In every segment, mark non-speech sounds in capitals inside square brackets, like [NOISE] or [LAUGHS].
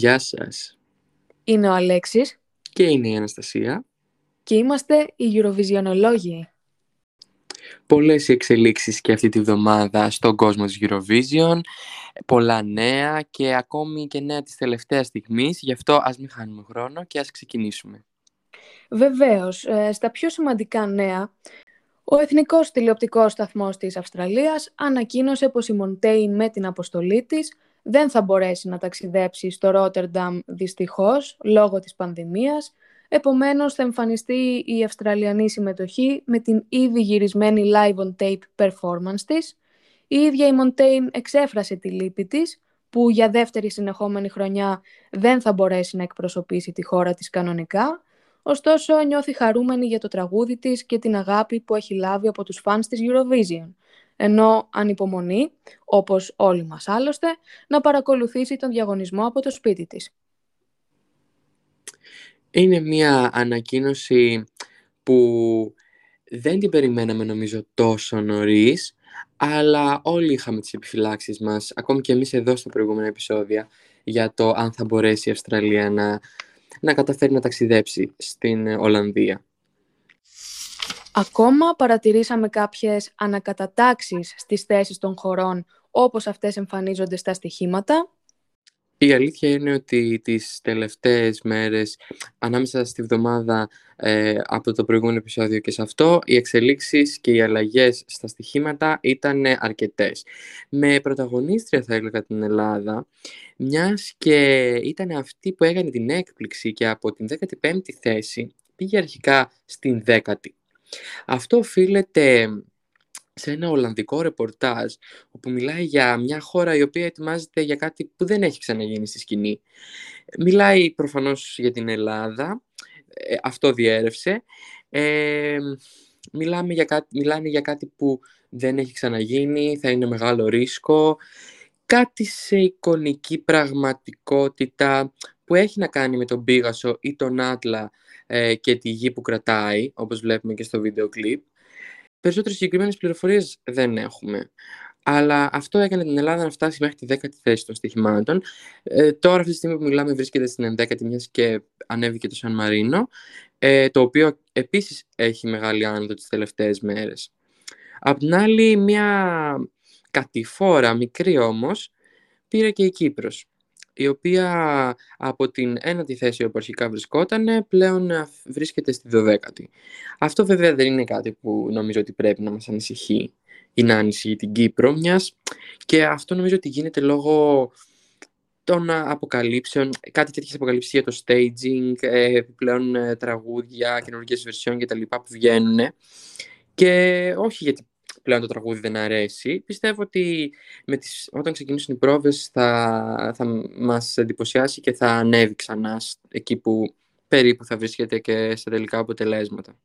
Γεια σας. Είναι ο Αλέξης Και είναι η Αναστασία. και είμαστε οι Eurovisionολόγοι. Πολλές οι εξελίξεις και αυτή τη βδομάδα στον κόσμο της Eurovision. Πολλά νέα και ακόμη και νέα της τελευταίας στιγμής. Γι' αυτό ας μην χάνουμε χρόνο και ας ξεκινήσουμε. Βεβαίως, ε, στα πιο σημαντικά νέα, ο Εθνικός Τηλεοπτικός Σταθμός της Αυστραλίας ανακοίνωσε πως η Μοντέιν με την αποστολή της δεν θα μπορέσει να ταξιδέψει στο Ρότερνταμ δυστυχώς λόγω της πανδημίας, επομένως θα εμφανιστεί η Αυστραλιανή συμμετοχή με την ήδη γυρισμένη live on tape performance της. Η ίδια η Montaigne εξέφρασε τη λύπη της, που για δεύτερη συνεχόμενη χρονιά δεν θα μπορέσει να εκπροσωπήσει τη χώρα της κανονικά, ωστόσο νιώθει χαρούμενη για το τραγούδι της και την αγάπη που έχει λάβει από τους φανς της Eurovision ενώ ανυπομονεί, όπως όλοι μας άλλωστε, να παρακολουθήσει τον διαγωνισμό από το σπίτι της. Είναι μια ανακοίνωση που δεν την περιμέναμε νομίζω τόσο νωρίς, αλλά όλοι είχαμε τις επιφυλάξεις μας, ακόμη και εμείς εδώ στα προηγούμενα επεισόδια, για το αν θα μπορέσει η Αυστραλία να, να καταφέρει να ταξιδέψει στην Ολλανδία. Ακόμα παρατηρήσαμε κάποιες ανακατατάξεις στις θέσεις των χωρών όπως αυτές εμφανίζονται στα στοιχήματα; Η αλήθεια είναι ότι τις τελευταίες μέρες, ανάμεσα στη βδομάδα ε, από το προηγούμενο επεισόδιο και σε αυτό, οι εξελίξεις και οι αλλαγές στα στοιχήματα ήταν αρκετές. Με πρωταγωνίστρια θα έλεγα την Ελλάδα, μιας και ήταν αυτή που έκανε την έκπληξη και από την 15η θέση πήγε αρχικά στην 10η. Αυτό οφείλεται σε ένα Ολλανδικό ρεπορτάζ όπου μιλάει για μια χώρα η οποία ετοιμάζεται για κάτι που δεν έχει ξαναγίνει στη σκηνή. Μιλάει προφανώς για την Ελλάδα, ε, αυτό διέρευσε. Ε, μιλάμε για κάτι, μιλάνε για κάτι που δεν έχει ξαναγίνει, θα είναι μεγάλο ρίσκο. Κάτι σε εικονική πραγματικότητα που έχει να κάνει με τον Πίγασο ή τον Άτλα ε, και τη γη που κρατάει, όπως βλέπουμε και στο βίντεο κλιπ. Περισσότερες συγκεκριμένες πληροφορίες δεν έχουμε. Αλλά αυτό έκανε την Ελλάδα να φτάσει μέχρι τη 10η θέση των στοιχημάτων. Ε, τώρα, αυτή τη στιγμή που μιλάμε, βρίσκεται στην 11η, μιας και ανέβηκε το Σαν Μαρίνο, ε, το οποίο επίσης έχει μεγάλη άνοδο τις τελευταίες μέρες. Απ' την άλλη, μια κατηφόρα, μικρή όμως, πήρε και η Κύπρος η οποία από την ένατη θέση όπου αρχικά βρισκόταν πλέον βρίσκεται στη 12η. Αυτό βέβαια δεν είναι κάτι που νομίζω ότι πρέπει να μας ανησυχεί ή να ανησυχεί την Κύπρο, μιας και αυτό νομίζω ότι γίνεται λόγω των αποκαλύψεων, κάτι τέτοιες αποκαλύψεις για το staging, ε, επιπλέον ε, τραγούδια, καινούργιες βερσιόν και τα λοιπά που βγαίνουν και όχι γιατί πλέον το τραγούδι δεν αρέσει. Πιστεύω ότι με τις, όταν ξεκινήσουν οι πρόβες θα, θα μας εντυπωσιάσει και θα ανέβει ξανά εκεί που περίπου θα βρίσκεται και στα τελικά αποτελέσματα.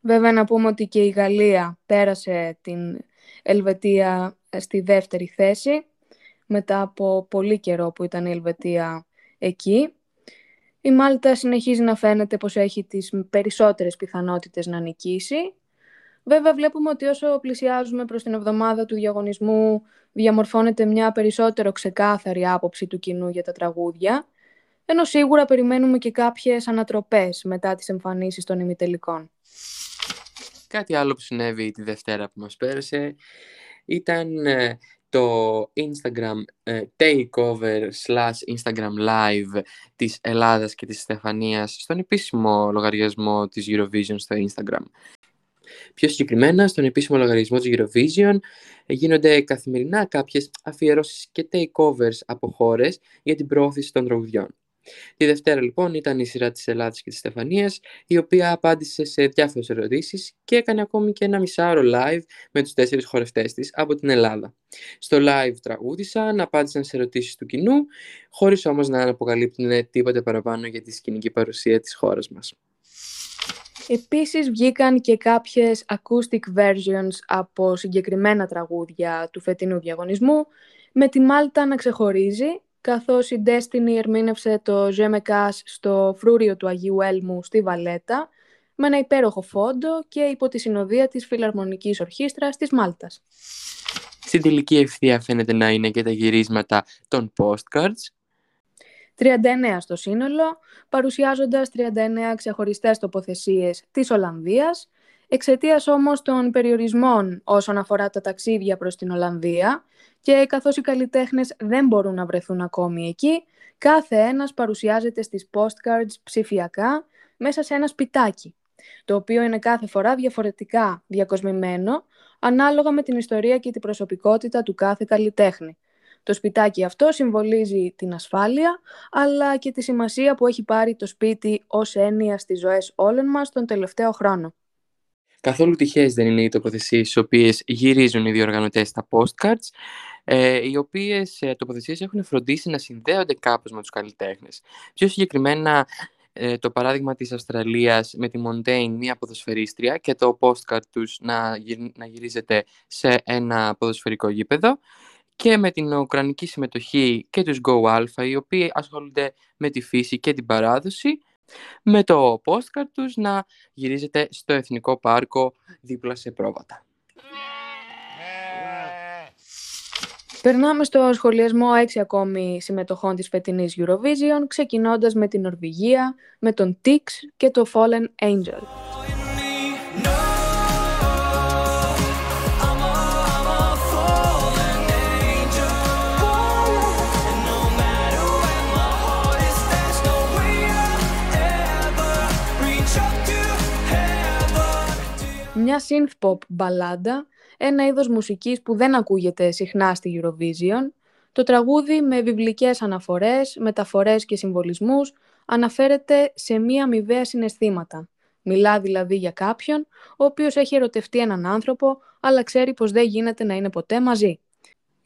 Βέβαια να πούμε ότι και η Γαλλία πέρασε την Ελβετία στη δεύτερη θέση μετά από πολύ καιρό που ήταν η Ελβετία εκεί. Η Μάλτα συνεχίζει να φαίνεται πως έχει τις περισσότερες πιθανότητες να νικήσει Βέβαια βλέπουμε ότι όσο πλησιάζουμε προς την εβδομάδα του διαγωνισμού διαμορφώνεται μια περισσότερο ξεκάθαρη άποψη του κοινού για τα τραγούδια, ενώ σίγουρα περιμένουμε και κάποιες ανατροπές μετά τις εμφανίσεις των ημιτελικών. Κάτι άλλο που συνέβη τη Δευτέρα που μας πέρασε ήταν ε, το Instagram ε, takeover slash Instagram live της Ελλάδας και της Στεφανίας στον επίσημο λογαριασμό της Eurovision στο Instagram. Πιο συγκεκριμένα, στον επίσημο λογαριασμό της Eurovision γίνονται καθημερινά κάποιες αφιερώσεις και takeovers από χώρες για την πρόθεση των τραγουδιών. Τη Δευτέρα λοιπόν ήταν η σειρά της Ελλάδας και της Στεφανίας, η οποία απάντησε σε διάφορες ερωτήσεις και έκανε ακόμη και ένα μισάωρο live με τους τέσσερις χορευτές της από την Ελλάδα. Στο live τραγούδισαν, απάντησαν σε ερωτήσεις του κοινού, χωρίς όμως να αποκαλύπτουν τίποτε παραπάνω για τη σκηνική παρουσία της χώρας μας. Επίσης βγήκαν και κάποιες acoustic versions από συγκεκριμένα τραγούδια του φετινού διαγωνισμού, με τη Μάλτα να ξεχωρίζει, καθώς η Destiny ερμήνευσε το Ζέμεκας στο φρούριο του Αγίου Έλμου στη Βαλέτα, με ένα υπέροχο φόντο και υπό τη συνοδεία της Φιλαρμονικής Ορχήστρας της Μάλτας. Στην τελική ευθεία φαίνεται να είναι και τα γυρίσματα των postcards, 39 στο σύνολο, παρουσιάζοντας 39 ξεχωριστές τοποθεσίες της Ολλανδίας, εξαιτίας όμως των περιορισμών όσον αφορά τα ταξίδια προς την Ολλανδία και καθώς οι καλλιτέχνες δεν μπορούν να βρεθούν ακόμη εκεί, κάθε ένας παρουσιάζεται στις postcards ψηφιακά μέσα σε ένα σπιτάκι, το οποίο είναι κάθε φορά διαφορετικά διακοσμημένο, ανάλογα με την ιστορία και την προσωπικότητα του κάθε καλλιτέχνη. Το σπιτάκι αυτό συμβολίζει την ασφάλεια, αλλά και τη σημασία που έχει πάρει το σπίτι ως έννοια στις ζωές όλων μας τον τελευταίο χρόνο. Καθόλου τυχαίες δεν είναι οι τοποθεσίες στις οποίες γυρίζουν οι διοργανωτές στα postcards, ε, οι οποίες ε, τοποθεσίες έχουν φροντίσει να συνδέονται κάπως με τους καλλιτέχνες. Πιο συγκεκριμένα ε, το παράδειγμα της Αυστραλίας με τη Montaigne, μία ποδοσφαιρίστρια και το postcard τους να, να γυρίζεται σε ένα ποδοσφαιρικό γήπεδο και με την ουκρανική συμμετοχή και τους Go Alpha, οι οποίοι ασχολούνται με τη φύση και την παράδοση, με το postcard τους να γυρίζεται στο Εθνικό Πάρκο δίπλα σε πρόβατα. Περνάμε στο σχολιασμό έξι ακόμη συμμετοχών της φετινής Eurovision, ξεκινώντας με την Νορβηγία, με τον Tix και το Fallen Angel. Μια synth pop μπαλάντα ένα είδος μουσικής που δεν ακούγεται συχνά στη Eurovision. Το τραγούδι με βιβλικές αναφορές, μεταφορές και συμβολισμούς αναφέρεται σε μία αμοιβαία συναισθήματα. Μιλά δηλαδή για κάποιον ο οποίος έχει ερωτευτεί έναν άνθρωπο, αλλά ξέρει πως δεν γίνεται να είναι ποτέ μαζί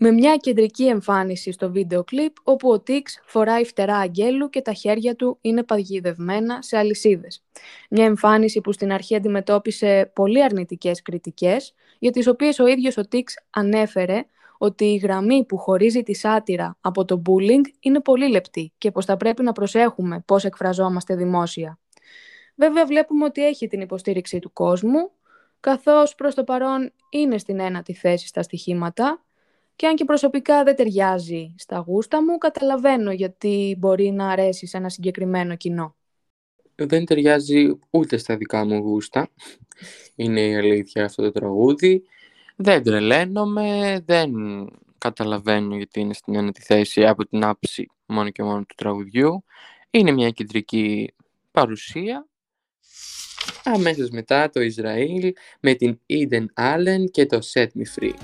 με μια κεντρική εμφάνιση στο βίντεο κλιπ όπου ο Τίξ φοράει φτερά αγγέλου και τα χέρια του είναι παγιδευμένα σε αλυσίδες. Μια εμφάνιση που στην αρχή αντιμετώπισε πολύ αρνητικές κριτικές, για τις οποίες ο ίδιος ο Τίξ ανέφερε ότι η γραμμή που χωρίζει τη σάτυρα από το bullying είναι πολύ λεπτή και πως θα πρέπει να προσέχουμε πώς εκφραζόμαστε δημόσια. Βέβαια βλέπουμε ότι έχει την υποστήριξη του κόσμου, καθώς προς το παρόν είναι στην ένατη θέση στα στοιχήματα, και αν και προσωπικά δεν ταιριάζει στα γούστα μου, καταλαβαίνω γιατί μπορεί να αρέσει σε ένα συγκεκριμένο κοινό. Δεν ταιριάζει ούτε στα δικά μου γούστα. [LAUGHS] Είναι η αλήθεια αυτό το τραγούδι. Δεν τρελαίνομαι, δεν καταλαβαίνω γιατί είναι στην ένατη θέση από την άψη μόνο και μόνο του τραγουδιού. Είναι μια κεντρική παρουσία. Αμέσως μετά το Ισραήλ με την Eden Allen και το Set Me Free.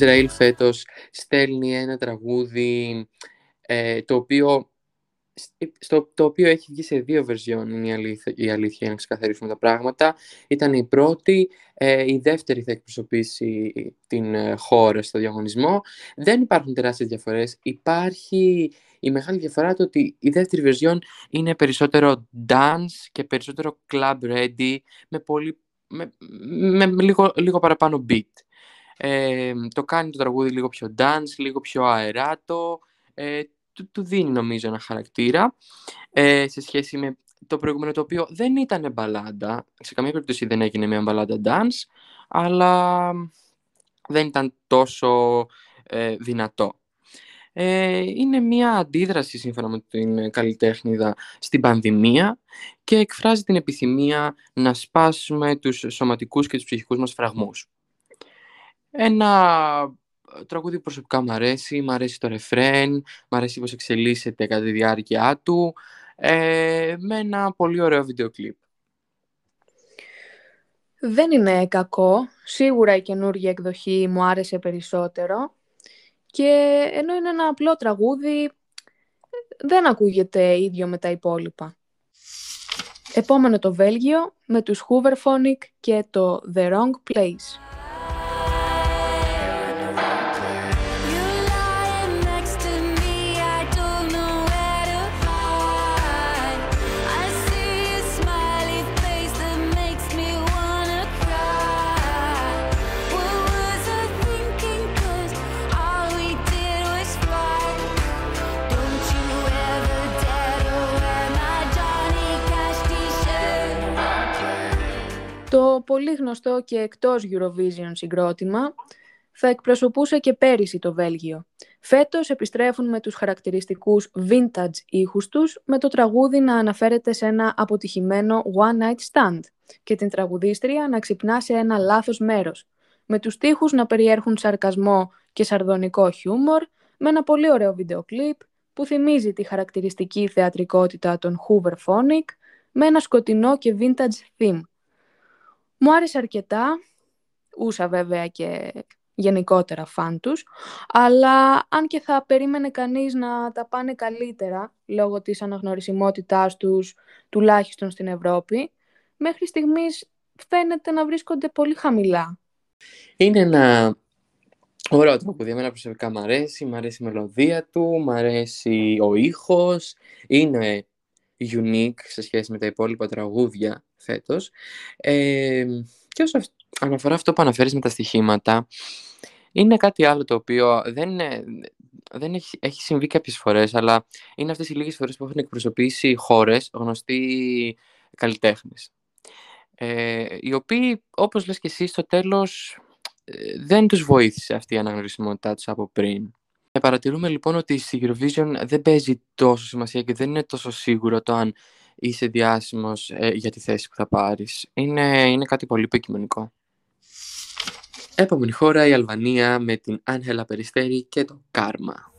Ισραήλ φέτος στέλνει ένα τραγούδι ε, το οποίο στο, το οποίο έχει βγει σε δύο version είναι η αλήθεια, η αλήθεια για να ξεκαθαρίσουμε τα πράγματα. Ήταν η πρώτη, ε, η δεύτερη θα εκπροσωπήσει την ε, χώρα στο διαγωνισμό. Δεν υπάρχουν τεράστιες διαφορές. Υπάρχει η μεγάλη διαφορά το ότι η δεύτερη version είναι περισσότερο dance και περισσότερο club ready με, πολύ, με, με λίγο, λίγο παραπάνω beat. Ε, το κάνει το τραγούδι λίγο πιο dance, λίγο πιο αεράτο, ε, του, του δίνει νομίζω ένα χαρακτήρα ε, σε σχέση με το προηγούμενο το οποίο δεν ήταν μπαλάντα, σε καμία περίπτωση δεν έγινε μια μπαλάντα dance, αλλά δεν ήταν τόσο ε, δυνατό. Ε, είναι μια αντίδραση σύμφωνα με την καλλιτέχνηδα στην πανδημία και εκφράζει την επιθυμία να σπάσουμε τους σωματικούς και τους ψυχικούς μας φραγμούς. Ένα ε, τραγούδι που προσωπικά μου αρέσει, μου αρέσει το ρεφρέν, μου αρέσει πώς εξελίσσεται κατά τη διάρκεια του, ε, με ένα πολύ ωραίο βίντεο κλιπ. Δεν είναι κακό. Σίγουρα η καινούργια εκδοχή μου άρεσε περισσότερο. Και ενώ είναι ένα απλό τραγούδι, δεν ακούγεται ίδιο με τα υπόλοιπα. Επόμενο το Βέλγιο με τους Hooverphonic και το The Wrong Place. Το πολύ γνωστό και εκτός Eurovision συγκρότημα θα εκπροσωπούσε και πέρυσι το Βέλγιο. Φέτος επιστρέφουν με τους χαρακτηριστικούς vintage ήχους τους, με το τραγούδι να αναφέρεται σε ένα αποτυχημένο one night stand και την τραγουδίστρια να ξυπνά σε ένα λάθος μέρος, με τους στίχους να περιέρχουν σαρκασμό και σαρδονικό χιούμορ, με ένα πολύ ωραίο βίντεο κλιπ που θυμίζει τη χαρακτηριστική θεατρικότητα των Hoover Phonic, με ένα σκοτεινό και vintage theme. Μου άρεσε αρκετά, ούσα βέβαια και γενικότερα φαν τους, αλλά αν και θα περίμενε κανείς να τα πάνε καλύτερα λόγω της αναγνωρισιμότητάς τους, τουλάχιστον στην Ευρώπη, μέχρι στιγμής φαίνεται να βρίσκονται πολύ χαμηλά. Είναι ένα ωραίο τραγούδι. Εμένα προσωπικά μου αρέσει, μου αρέσει η μελωδία του, μου αρέσει ο ήχος, είναι unique σε σχέση με τα υπόλοιπα τραγούδια φέτος. Ε, και όσο αναφορά αυτό που αναφέρεις με τα στοιχήματα, είναι κάτι άλλο το οποίο δεν, δεν έχει, έχει συμβεί κάποιες φορές, αλλά είναι αυτές οι λίγες φορές που έχουν εκπροσωπήσει χώρες γνωστοί καλλιτέχνες. Ε, οι οποίοι, όπως λες και εσύ, στο τέλος ε, δεν τους βοήθησε αυτή η αναγνωρισιμότητά τους από πριν. Ε, παρατηρούμε λοιπόν ότι στη Eurovision δεν παίζει τόσο σημασία και δεν είναι τόσο σίγουρο το αν είσαι διάσημος ε, για τη θέση που θα πάρεις. Είναι, είναι κάτι πολύ υποκειμενικό. Επόμενη χώρα η Αλβανία με την Άγγελα Περιστέρη και το Κάρμα.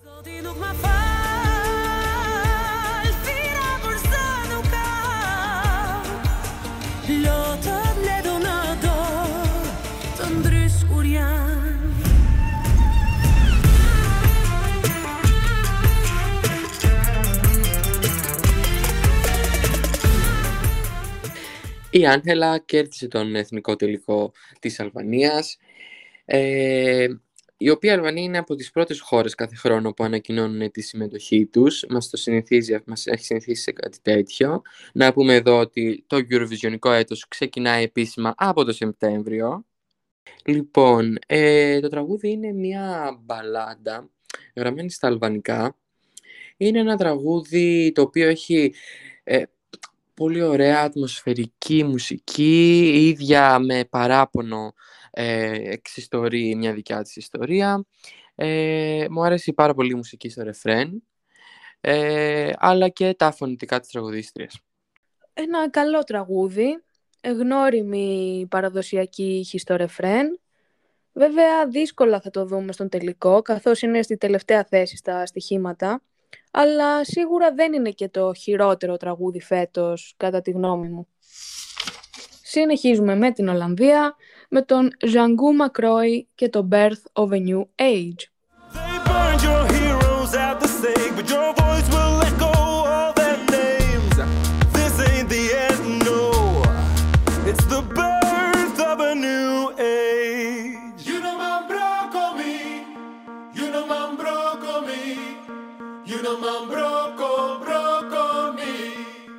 Η Άγγελα κέρδισε τον εθνικό τελικό της Αλβανίας, ε, η οποία Αλβανία είναι από τις πρώτες χώρες κάθε χρόνο που ανακοινώνουν τη συμμετοχή τους. Μας το συνηθίζει, μας έχει συνηθίσει σε κάτι τέτοιο. Να πούμε εδώ ότι το Eurovisionικό έτος ξεκινάει επίσημα από το Σεπτέμβριο. Λοιπόν, ε, το τραγούδι είναι μια μπαλάντα γραμμένη στα αλβανικά. Είναι ένα τραγούδι το οποίο έχει ε, πολύ ωραία ατμοσφαιρική μουσική, ίδια με παράπονο ε, εξιστορεί μια δικιά της ιστορία. Ε, μου αρέσει πάρα πολύ η μουσική στο ρεφρέν, ε, αλλά και τα φωνητικά της τραγουδίστριας. Ένα καλό τραγούδι, γνώριμη παραδοσιακή ήχη στο ρεφρέν. Βέβαια δύσκολα θα το δούμε στον τελικό, καθώς είναι στη τελευταία θέση στα στοιχήματα αλλά σίγουρα δεν είναι και το χειρότερο τραγούδι φέτος, κατά τη γνώμη μου. Συνεχίζουμε με την Ολλανδία, με τον Ζαγκού Μακρόι και το Birth of a New Age.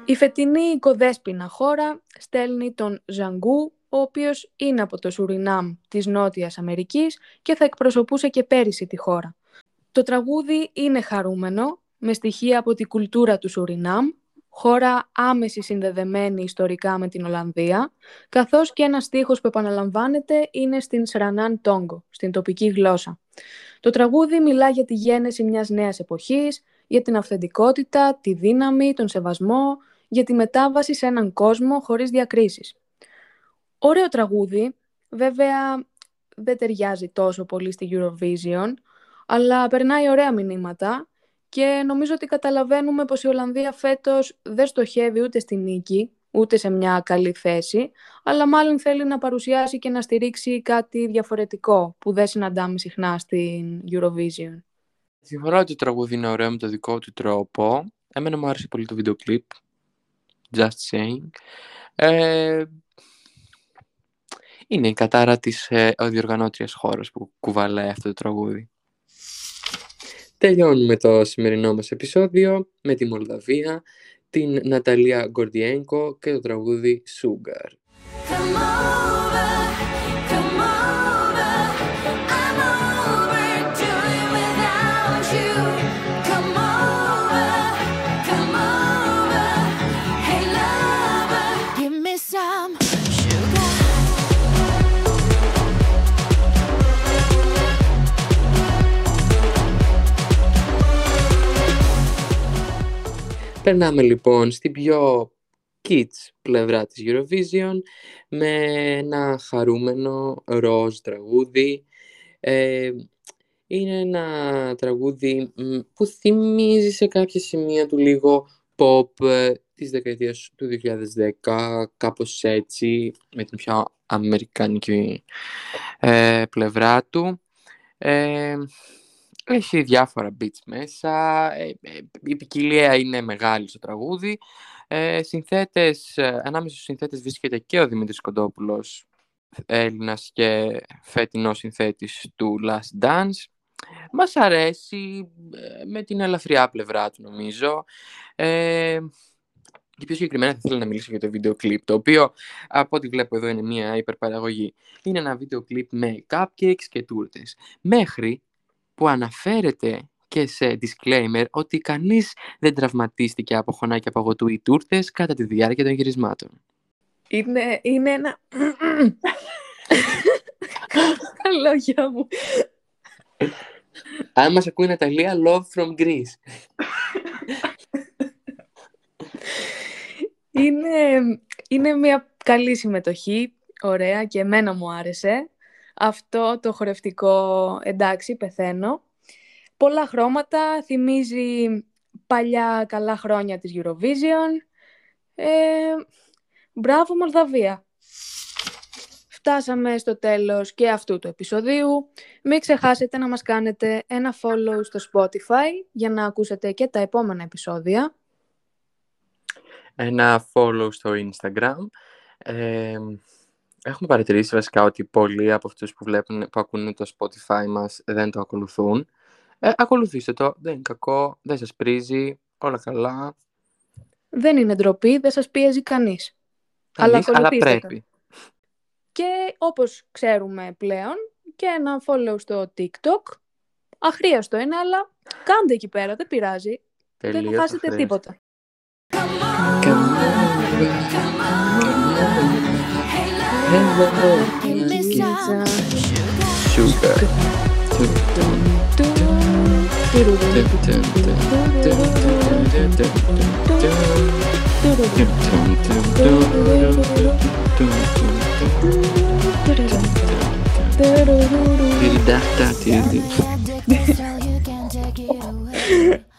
Η φετινή οικοδέσποινα χώρα στέλνει τον Ζαγκού, ο οποίος είναι από το Σουρινάμ της Νότιας Αμερικής και θα εκπροσωπούσε και πέρυσι τη χώρα. Το τραγούδι είναι χαρούμενο, με στοιχεία από την κουλτούρα του Σουρινάμ, χώρα άμεση συνδεδεμένη ιστορικά με την Ολλανδία, καθώς και ένας στίχος που επαναλαμβάνεται είναι στην Σρανάν Τόγκο, στην τοπική γλώσσα. Το τραγούδι μιλά για τη γέννηση μιας νέας εποχής, για την αυθεντικότητα, τη δύναμη, τον σεβασμό, για τη μετάβαση σε έναν κόσμο χωρίς διακρίσεις. Ωραίο τραγούδι, βέβαια δεν ταιριάζει τόσο πολύ στη Eurovision, αλλά περνάει ωραία μηνύματα και νομίζω ότι καταλαβαίνουμε πως η Ολλανδία φέτος δεν στοχεύει ούτε στη νίκη, ούτε σε μια καλή θέση, αλλά μάλλον θέλει να παρουσιάσει και να στηρίξει κάτι διαφορετικό που δεν συναντάμε συχνά στην Eurovision. Συμφωνώ ότι το τραγούδι είναι ωραίο με το δικό του τρόπο. Εμένα μου άρεσε πολύ το βίντεο κλιπ. Just saying. Ε, είναι η κατάρα της ε, διοργανώτριας χώρας που κουβαλάει αυτό το τραγούδι. Τελειώνουμε το σημερινό μας επεισόδιο με τη Μολδαβία, την Ναταλία Γκορδιέγκο και το τραγούδι Sugar. Περνάμε λοιπόν στην πιο kids πλευρά της Eurovision με ένα χαρούμενο ροζ τραγούδι. Ε, είναι ένα τραγούδι που θυμίζει σε κάποια σημεία του λίγο pop ε, της δεκαετίας του 2010, κάπως έτσι, με την πιο αμερικανική ε, πλευρά του. Ε, έχει διάφορα beats μέσα, ε, η ποικιλία είναι μεγάλη στο τραγούδι. Ε, συνθέτες, ανάμεσα στους συνθέτες βρίσκεται και ο Δημήτρης Κοντόπουλος, Έλληνας και φετινός συνθέτης του Last Dance. Μας αρέσει με την ελαφριά πλευρά του νομίζω. Ε, και πιο συγκεκριμένα θα ήθελα να μιλήσω για το βίντεο κλιπ, το οποίο από ό,τι βλέπω εδώ είναι μια υπερπαραγωγή. Είναι ένα βίντεο κλιπ με cupcakes και τούρτες. Μέχρι που αναφέρεται και σε disclaimer ότι κανείς δεν τραυματίστηκε από χωνάκια παγωτού ή τούρτες κατά τη διάρκεια των γυρισμάτων. Είναι, είναι ένα... Τα [CLEARS THROAT] λόγια μου. Αν μας ακούει η Ναταλία, love from Greece. Είναι, είναι μια καλή συμμετοχή, ωραία και εμένα μου άρεσε. Αυτό το χορευτικό, εντάξει, πεθαίνω. Πολλά χρώματα, θυμίζει παλιά καλά χρόνια της Eurovision. Ε, μπράβο Μολδαβία. Φτάσαμε στο τέλος και αυτού του επεισοδίου. Μην ξεχάσετε να μας κάνετε ένα follow στο Spotify για να ακούσετε και τα επόμενα επεισόδια ένα follow στο Instagram. Ε, έχουμε παρατηρήσει βασικά ότι πολλοί από αυτούς που, βλέπουν, που ακούνε το Spotify μας δεν το ακολουθούν. Ε, ακολουθήστε το, δεν είναι κακό, δεν σας πρίζει, όλα καλά. Δεν είναι ντροπή, δεν σας πιέζει κανείς. αλλά, αλλά πρέπει. Και όπως ξέρουμε πλέον, και ένα follow στο TikTok. Αχρίαστο είναι, αλλά κάντε εκεί πέρα, δεν πειράζει. δεν θα χάσετε τίποτα. Hello, Sugar. Sugar. Sugar. Sugar.